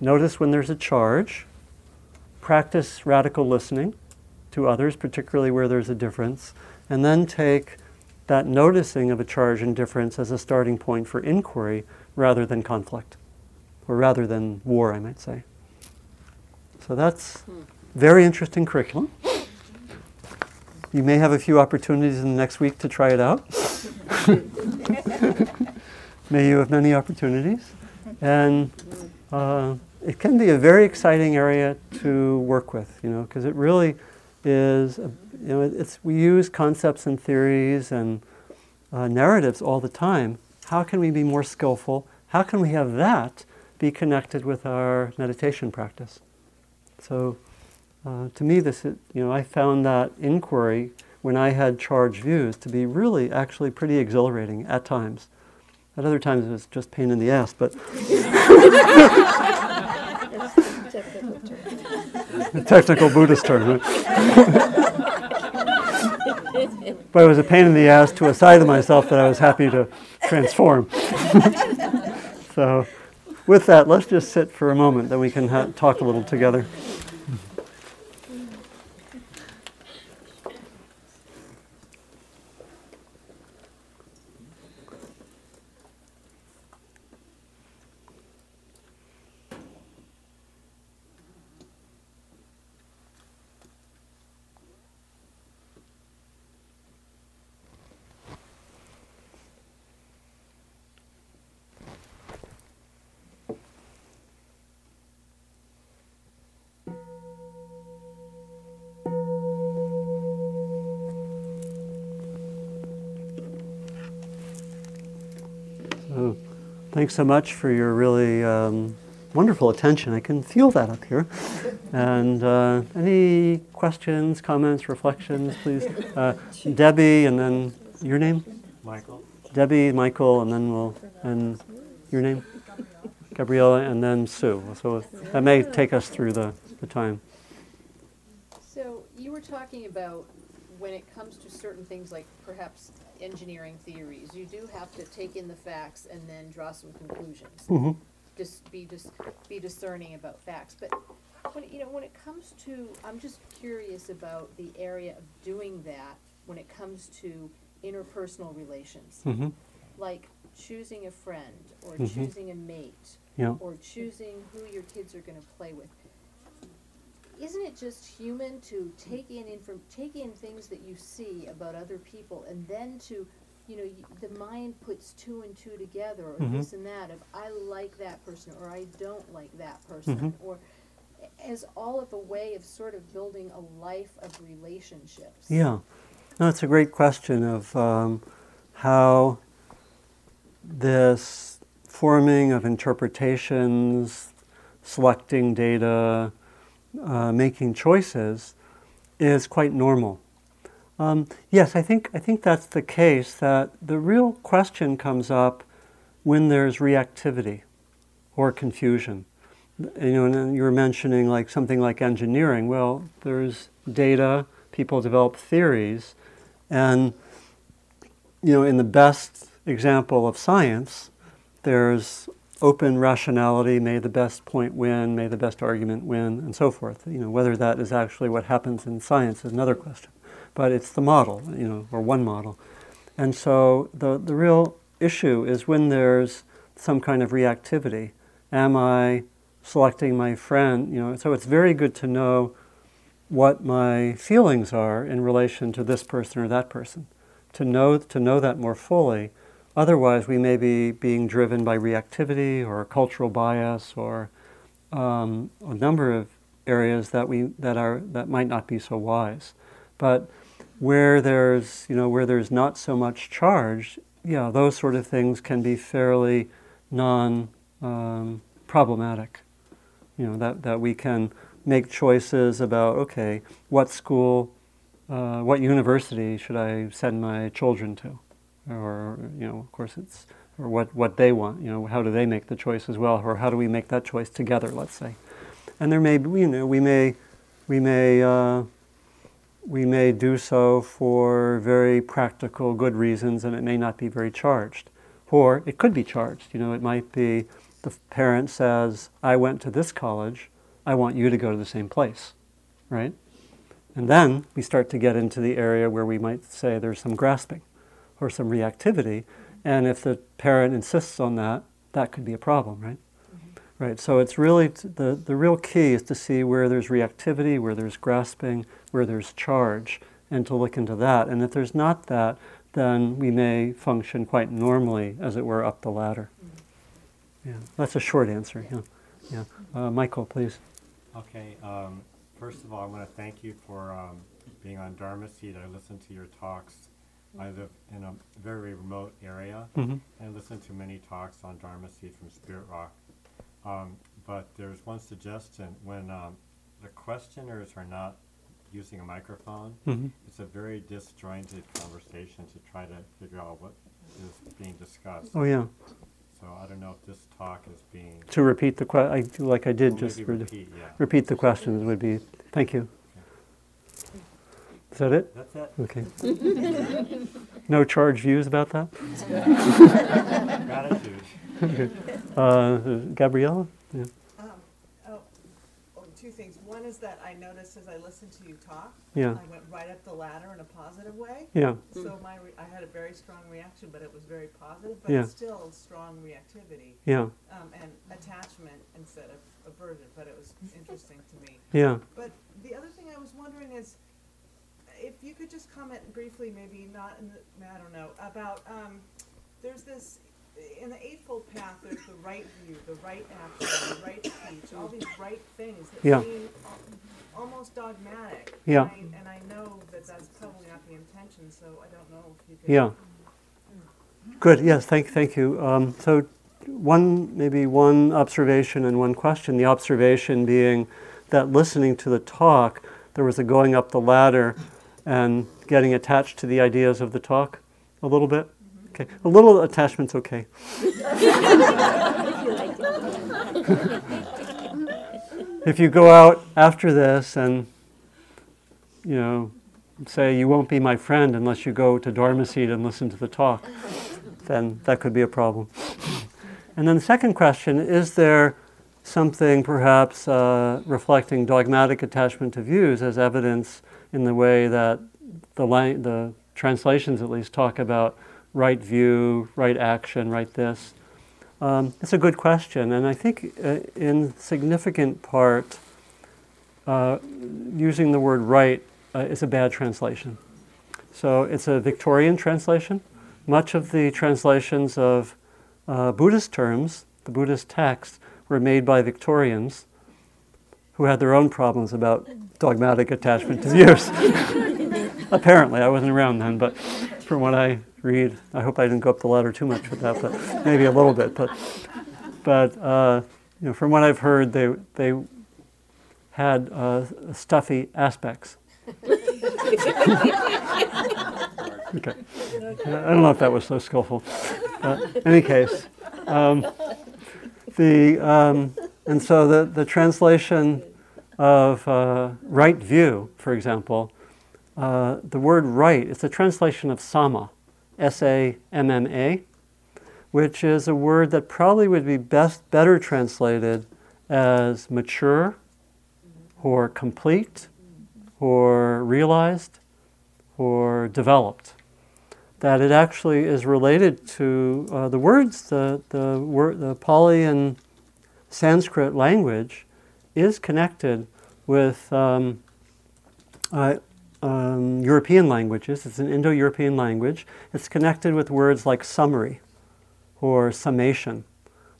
notice when there's a charge, practice radical listening to others, particularly where there's a difference, and then take that noticing of a charge and difference as a starting point for inquiry rather than conflict, or rather than war, I might say. So that's very interesting curriculum. You may have a few opportunities in the next week to try it out. may you have many opportunities. And uh, it can be a very exciting area to work with, you know, because it really is you know, it's, we use concepts and theories and uh, narratives all the time. How can we be more skillful? How can we have that be connected with our meditation practice? So, uh, to me, this is, you know, I found that inquiry when I had charged views to be really actually pretty exhilarating at times. At other times, it was just pain in the ass, but. technical Buddhist term. Right? but it was a pain in the ass to a side of myself that I was happy to transform. so, with that, let's just sit for a moment, then we can ha- talk a little together. Thanks so much for your really um, wonderful attention. I can feel that up here. And uh, any questions, comments, reflections, please? Uh, Debbie, and then your name? Michael. Debbie, Michael, and then we'll and your name? Gabriella, and then Sue. So that may take us through the, the time. So you were talking about when it comes to certain things like perhaps engineering theories, you do have to take in the facts and then draw some conclusions. Just be just be discerning about facts. But when you know when it comes to, I'm just curious about the area of doing that when it comes to interpersonal relations, hmm like choosing a friend or Mhm. choosing a mate Yeah. or choosing who your kids are going to play with. Isn't it just human to take in inform, take in things that you see about other people, and then to, you know, y- the mind puts two and two together, or Mhm. this and that, of I like that person, or I don't like that person, Mhm. or as all of a way of sort of building a life of relationships. Yeah. No, it's a great question of um, how this forming of interpretations, selecting data, uh, making choices is quite normal. Um, yes, I think I think that's the case. That the real question comes up when there's reactivity or confusion. You know, and you were mentioning like something like engineering. Well, there's data. People develop theories, and you know, in the best example of science, there's open rationality, may the best point win, may the best argument win, and so forth. You know, whether that is actually what happens in science is another question. But it's the model, you know, or one model. And so the, the real issue is when there's some kind of reactivity. Am I selecting my friend? You know, so it's very good to know what my feelings are in relation to this person or that person. To know to know that more fully. Otherwise, we may be being driven by reactivity or cultural bias or um, a number of areas that we that are that might not be so wise. But where there's you know where there's not so much charge, yeah, those sort of things can be fairly non um, problematic. You know that that we can make choices about okay, what school, uh, what university should I send my children to, or you know, of course it's or what what they want. You know, how do they make the choice as well, or how do we make that choice together? Let's say, and there may be you know we may we may uh, we may do so for very practical good reasons, and it may not be very charged, or it could be charged. You know, it might be the parent says, "I went to this college." I want you to go to the same place, right? And then we start to get into the area where we might say there's some grasping or some reactivity. And if the parent insists on that, that could be a problem, right? Mm-hmm. Right. So it's really t- the, the real key is to see where there's reactivity, where there's grasping, where there's charge, and to look into that. And if there's not that, then we may function quite normally, as it were, up the ladder. Yeah, that's a short answer. Yeah, yeah. Uh, Michael, please. Okay, um, first of all, I want to thank you for um, being on Dharma Seed. I listen to your talks. I live in a very remote area, Mhm. and listen to many talks on Dharma Seed from Spirit Rock. Um, but there's one suggestion when um, the questioners are not using a microphone, Mhm. it's a very disjointed conversation to try to figure out what is being discussed. Oh yeah. So I don't know if this talk is being. To repeat the que- I, like I did just maybe for repeat, yeah. repeat the questions would be. Thank you. Is that it? That's it. Okay. no charge views about that. Gratitude. Uh, Gabriella. Yeah. Um, oh, oh, two things. One is that I noticed as I listened to you talk, Yeah. I went right up the ladder in a positive way. Yeah. So my re- I had a very strong reaction, but it was very positive, but Yeah. still strong reactivity Yeah. um, and attachment instead of aversion. But it was interesting to me. Yeah. But the other thing I was wondering is if you could just comment briefly, maybe not in the, I don't know, about, um, there's this, in the Eightfold Path, there's the right view, the right action, the right speech, all these right things that Yeah. seem al- almost dogmatic. Yeah. And I, and I know that that's probably not the intention, so I don't know if you could. Yeah. Good. Yes. Thank. Thank you. Um, so, one maybe one observation and one question. The observation being that listening to the talk, there was a going up the ladder and getting attached to the ideas of the talk a little bit. Okay. A little attachment's okay. if you go out after this and, you know, say you won't be my friend unless you go to Dharma Seed and listen to the talk, then that could be a problem. And then the second question is there something perhaps uh, reflecting dogmatic attachment to views as evidence in the way that the, the translations at least talk about right view, right action, right this? Um, it's a good question, and I think uh, in significant part, uh, using the word right uh, is a bad translation. So it's a Victorian translation. Much of the translations of uh, Buddhist terms, the Buddhist texts, were made by Victorians who had their own problems about dogmatic attachment to views. Apparently, I wasn't around then, but from what I read, I hope I didn't go up the ladder too much with that, but maybe a little bit. But, but uh, you know, from what I've heard, they they had uh, stuffy aspects. okay, I don't know if that was so skillful. In any case, um, the um, and so the the translation of uh, right view, for example, uh, the word right is a translation of samma, S A M M A, which is a word that probably would be best better translated as mature or complete or realized or developed. That it actually is related to uh, the words, the, the, word, the Pali and Sanskrit language is connected with um, uh, um, European languages. It's an Indo European language. It's connected with words like summary or summation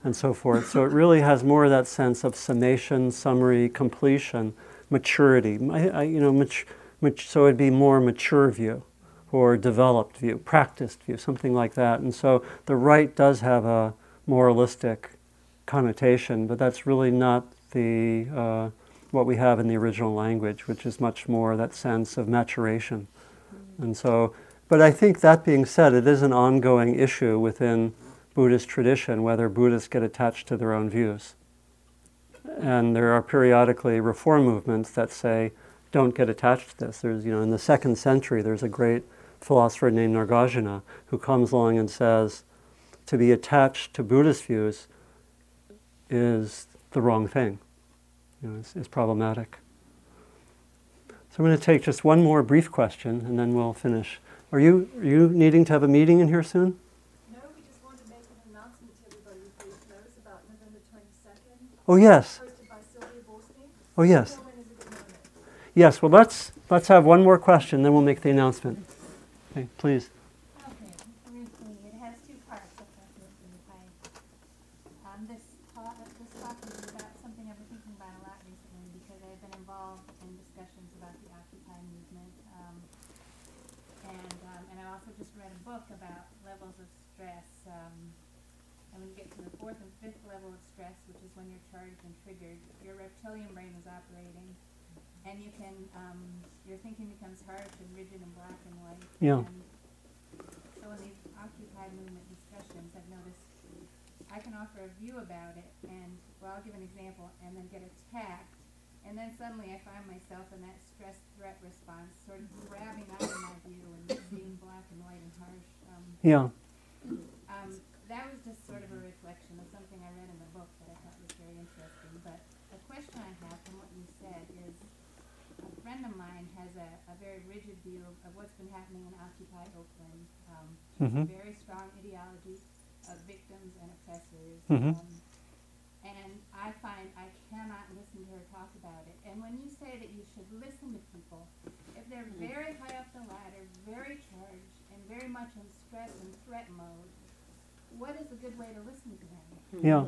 and so forth. So it really has more of that sense of summation, summary, completion, maturity. I, I, you know, mat- mat- so it'd be more mature view or developed view, practiced view, something like that. And so the right does have a moralistic connotation, but that's really not the uh, what we have in the original language, which is much more that sense of maturation. And so, but I think that being said, it is an ongoing issue within Buddhist tradition whether Buddhists get attached to their own views. And there are periodically reform movements that say, don't get attached to this. There's, you know, in the second century, there's a great philosopher named Nagarjuna who comes along and says, to be attached to Buddhist views is the wrong thing you know, is, is problematic. So I'm going to take just one more brief question and then we'll finish. Are you, are you needing to have a meeting in here soon? No, we just wanted to make an announcement to everybody knows about November twenty-second, Oh, yes. hosted by Sylvia Boorstein. Oh, yes. So when is a good moment? Yes, well, let's, let's have one more question, then we'll make the announcement. Okay, please. Okay, briefly, it has two parts, if I could, if I, um, this talk, this talk is about something I've been thinking about a lot recently, because I've been involved in discussions about the Occupy movement, um, and, um, and I also just read a book about levels of stress, um, and when you get to the fourth and fifth level of stress, which is when you're triggered, your reptilian brain is operating, and you can, um, your thinking becomes harsh and rigid and black and white. Yeah. And so in these Occupy movement discussions, I've noticed I can offer a view about it, and well, I'll give an example, and then get attacked, and then suddenly I find myself in that stress threat response, sort of grabbing out of my view and being black and white and harsh. Um, Yeah. um, that was just sort of a reflection of something I read in the book that I thought was very interesting. But the question I have from what you said is, a friend of mine has a, a very rigid view of, of what's been happening in Occupy Oakland. Um, Mhm. Very strong ideology of victims and oppressors. Mhm. Um, and I find I cannot listen to her talk about it. And when you say that you should listen to people, if they're very high up the ladder, very charged, and very much in stress and threat mode, what is a good way to listen to them? Yeah.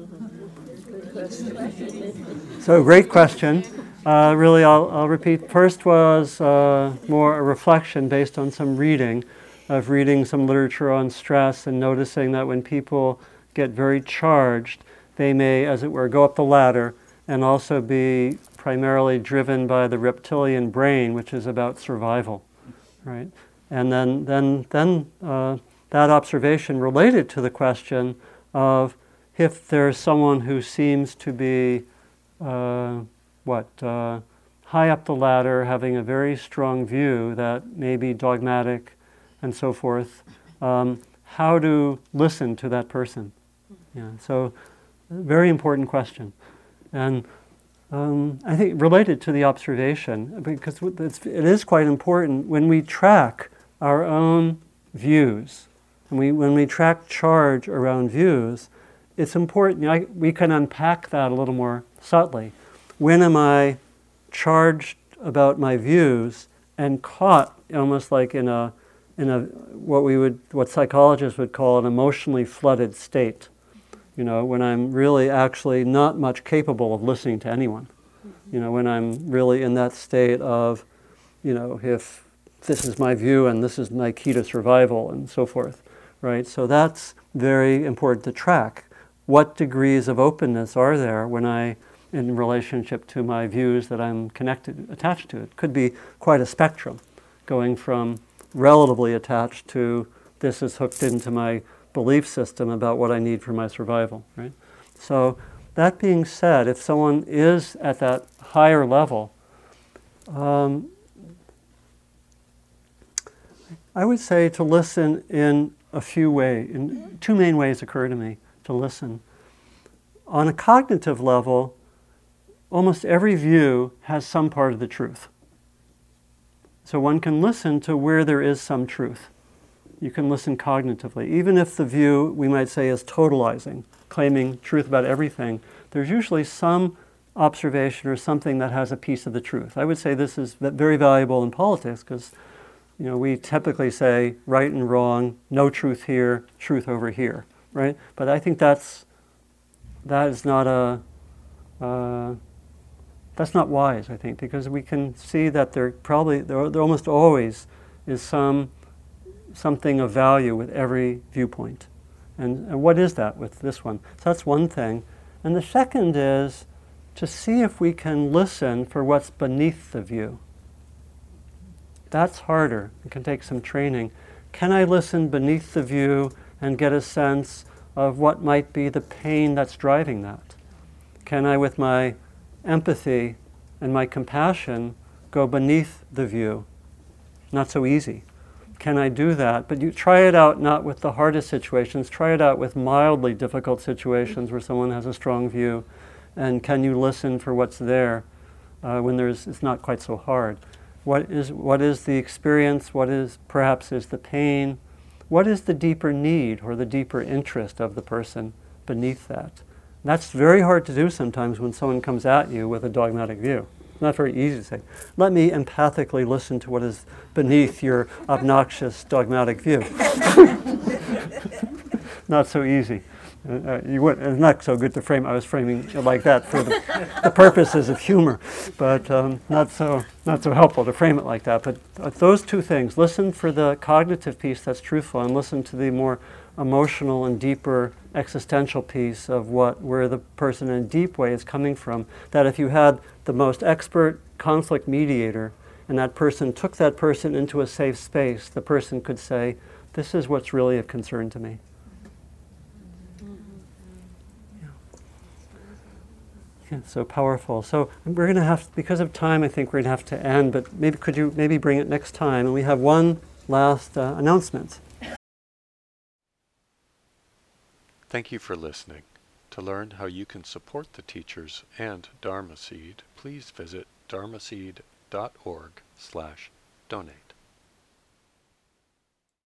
So, great question. Uh, really, I'll, I'll repeat. First was uh, more a reflection based on some reading, of reading some literature on stress and noticing that when people get very charged, they may, as it were, go up the ladder and also be primarily driven by the reptilian brain, which is about survival, right? And then, then, then uh, that observation related to the question of if there's someone who seems to be, uh, what, uh, high up the ladder, having a very strong view that may be dogmatic and so forth, um, how to listen to that person. Yeah, so very important question. And um, I think related to the observation, because it's, it is quite important when we track our own views, and we, when we track charge around views, it's important, you know, I, we can unpack that a little more subtly. When am I charged about my views and caught almost like in a, in a what we would, what psychologists would call an emotionally flooded state? you know, when I'm really actually not much capable of listening to anyone. You know, when I'm really in that state of, you know, if this is my view and this is my key to survival and so forth, right? So that's very important to track. What degrees of openness are there when I, in relationship to my views that I'm connected, attached to? It could be quite a spectrum, going from relatively attached to this is hooked into my belief system about what I need for my survival, right? So, that being said, if someone is at that higher level, um, I would say to listen in a few ways. Two main ways occur to me to listen. On a cognitive level, almost every view has some part of the truth. So one can listen to where there is some truth you can listen cognitively. Even if the view, we might say, is totalizing, claiming truth about everything, there's usually some observation or something that has a piece of the truth. I would say this is very valuable in politics because you know, we typically say right and wrong, no truth here, truth over here, right? But I think that's that is not a uh, that's not wise. I think because we can see that there probably there, there almost always is some something of value with every viewpoint. And, and what is that with this one? So that's one thing. And the second is to see if we can listen for what's beneath the view. That's harder. It can take some training. Can I listen beneath the view and get a sense of what might be the pain that's driving that? Can I, with my empathy and my compassion, go beneath the view? Not so easy can I do that? But you try it out not with the hardest situations, try it out with mildly difficult situations where someone has a strong view. And can you listen for what's there uh, when there's, it's not quite so hard? What is, what is the experience? What is perhaps is the pain? What is the deeper need or the deeper interest of the person beneath that? That's very hard to do sometimes when someone comes at you with a dogmatic view not very easy to say. Let me empathically listen to what is beneath your obnoxious dogmatic view. not so easy. Uh, uh, you would, it's not so good to frame. I was framing like that for the, the purposes of humor, but um, not so not so helpful to frame it like that. But uh, those two things: listen for the cognitive piece that's truthful, and listen to the more emotional and deeper existential piece of what where the person in a deep way is coming from. That if you had the most expert conflict mediator and that person took that person into a safe space, the person could say, This is what's really of concern to me. Yeah. Yeah, so powerful. So we're going to have, because of time, I think we're going to have to end. But maybe could you maybe bring it next time? And we have one last uh, announcement. Thank you for listening. To learn how you can support the teachers and Dharma Seed, please visit dharmaseed.org slash donate.